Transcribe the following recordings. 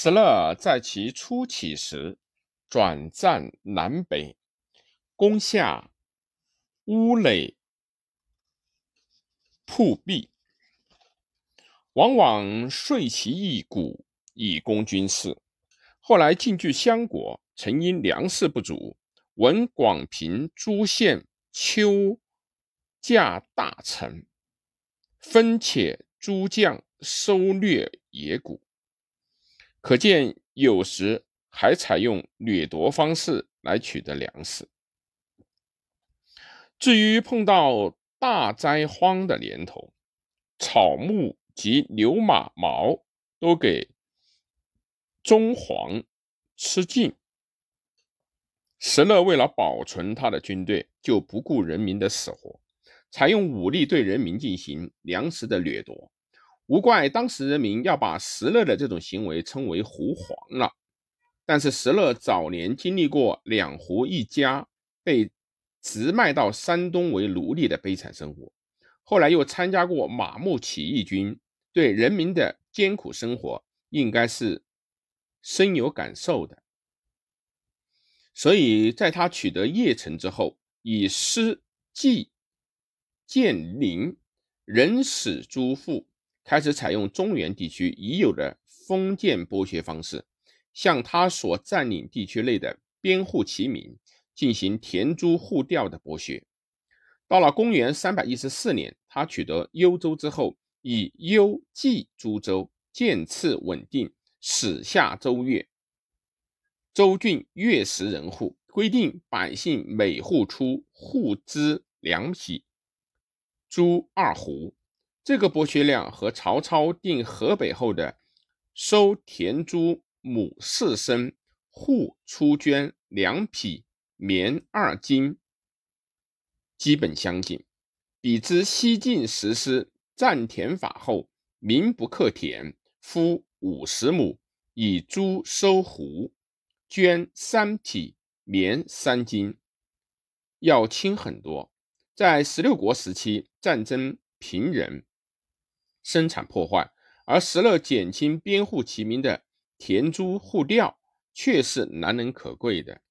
石勒在其初起时，转战南北，攻下乌垒、瀑壁，往往遂其一股以攻军事。后来进据襄国，曾因粮食不足，闻广平诸县秋驾大臣，分且诸将收掠野谷。可见，有时还采用掠夺方式来取得粮食。至于碰到大灾荒的年头，草木及牛马毛都给中黄吃尽，石勒为了保存他的军队，就不顾人民的死活，采用武力对人民进行粮食的掠夺。无怪当时人民要把石勒的这种行为称为“胡黄”了。但是石勒早年经历过两胡一家被直卖到山东为奴隶的悲惨生活，后来又参加过马牧起义军，对人民的艰苦生活应该是深有感受的。所以在他取得邺城之后，以师祭建陵，人死诸父。开始采用中原地区已有的封建剥削方式，向他所占领地区内的边户齐民进行田租户调的剥削。到了公元三百一十四年，他取得幽州之后，以幽冀诸州，渐次稳定，始下州越。州郡月食人户，规定百姓每户出户资两匹，租二斛。这个剥削量和曹操定河北后的收田租亩四升，户出绢两匹，棉二斤，基本相近。比之西晋实施占田法后，民不克田，夫五十亩，以租收斛，绢三匹，棉三斤，要轻很多。在十六国时期，战争频仍。生产破坏，而石勒减轻边户齐民的田租户调，却是难能可贵的。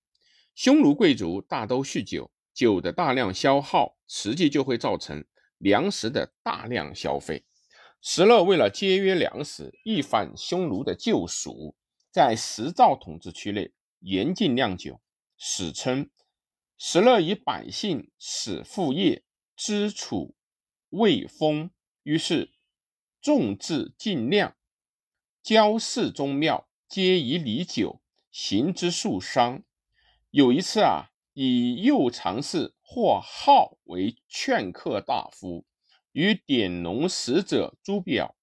匈奴贵族大都酗酒，酒的大量消耗，实际就会造成粮食的大量消费。石勒为了节约粮食，一反匈奴的旧俗，在石造统治区内严禁酿酒，史称石勒以百姓使副业，知储未丰，于是。众志尽量，郊寺宗庙皆以礼酒，行之数商。有一次啊，以右常侍或号为劝客大夫，与典农使者朱表、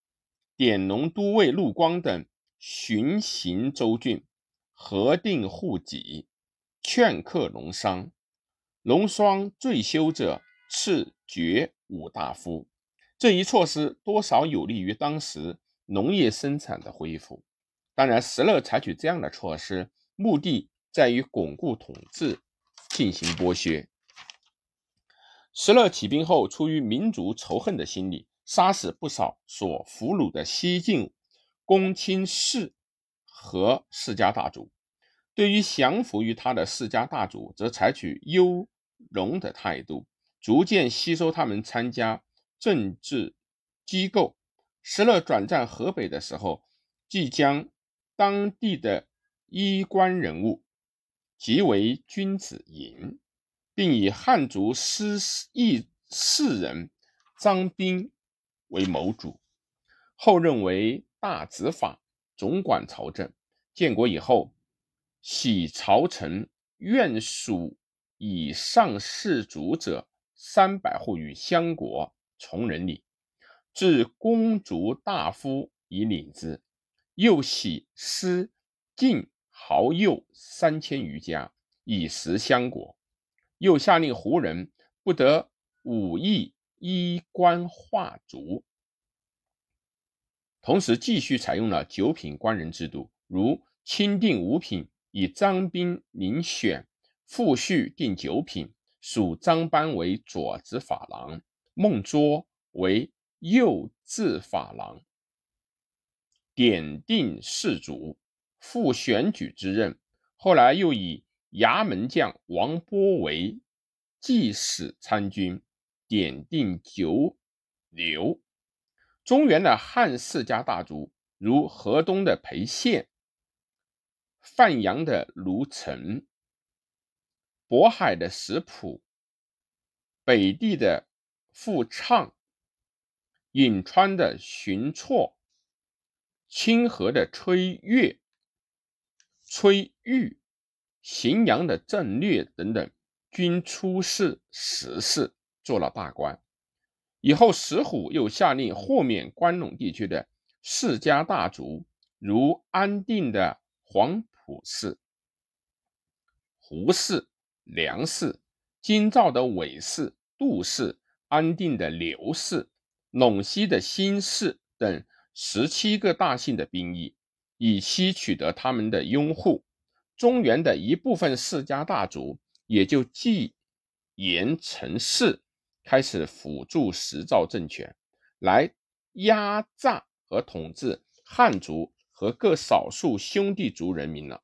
典农都尉陆光等巡行州郡，核定户籍，劝客农商。农商最休者，赐爵五大夫。这一措施多少有利于当时农业生产的恢复。当然，石勒采取这样的措施，目的在于巩固统治，进行剥削。石勒起兵后，出于民族仇恨的心理，杀死不少所俘虏的西晋公卿士和世家大族。对于降服于他的世家大族，则采取优容的态度，逐渐吸收他们参加。政治机构，石勒转战河北的时候，即将当地的衣冠人物即为君子营，并以汉族诗义士人张彬为谋主，后任为大执法，总管朝政。建国以后，徙朝臣愿属以上士族者三百户于相国。从人礼，至公族大夫以领之，又喜师晋豪右三千余家以食相国，又下令胡人不得武艺衣冠画足，同时继续采用了九品官人制度，如钦定五品，以张彬遴选，复序定九品，属张班为左执法郎。孟卓为右字法郎，点定士族，副选举之任，后来又以衙门将王波为济使参军，点定九流。中原的汉世家大族，如河东的裴宪、范阳的卢城、渤海的石普、北地的傅畅、颍川的荀绰、清河的崔岳、崔玉、荥阳的郑略等等，均出仕石氏，做了大官。以后，石虎又下令豁免关陇地区的世家大族，如安定的黄埔氏、胡氏、梁氏、京兆的韦氏、杜氏、安定的刘氏、陇西的辛氏等十七个大姓的兵役，以期取得他们的拥护。中原的一部分世家大族也就继严成氏。开始辅助石造政权，来压榨和统治汉族和各少数兄弟族人民了。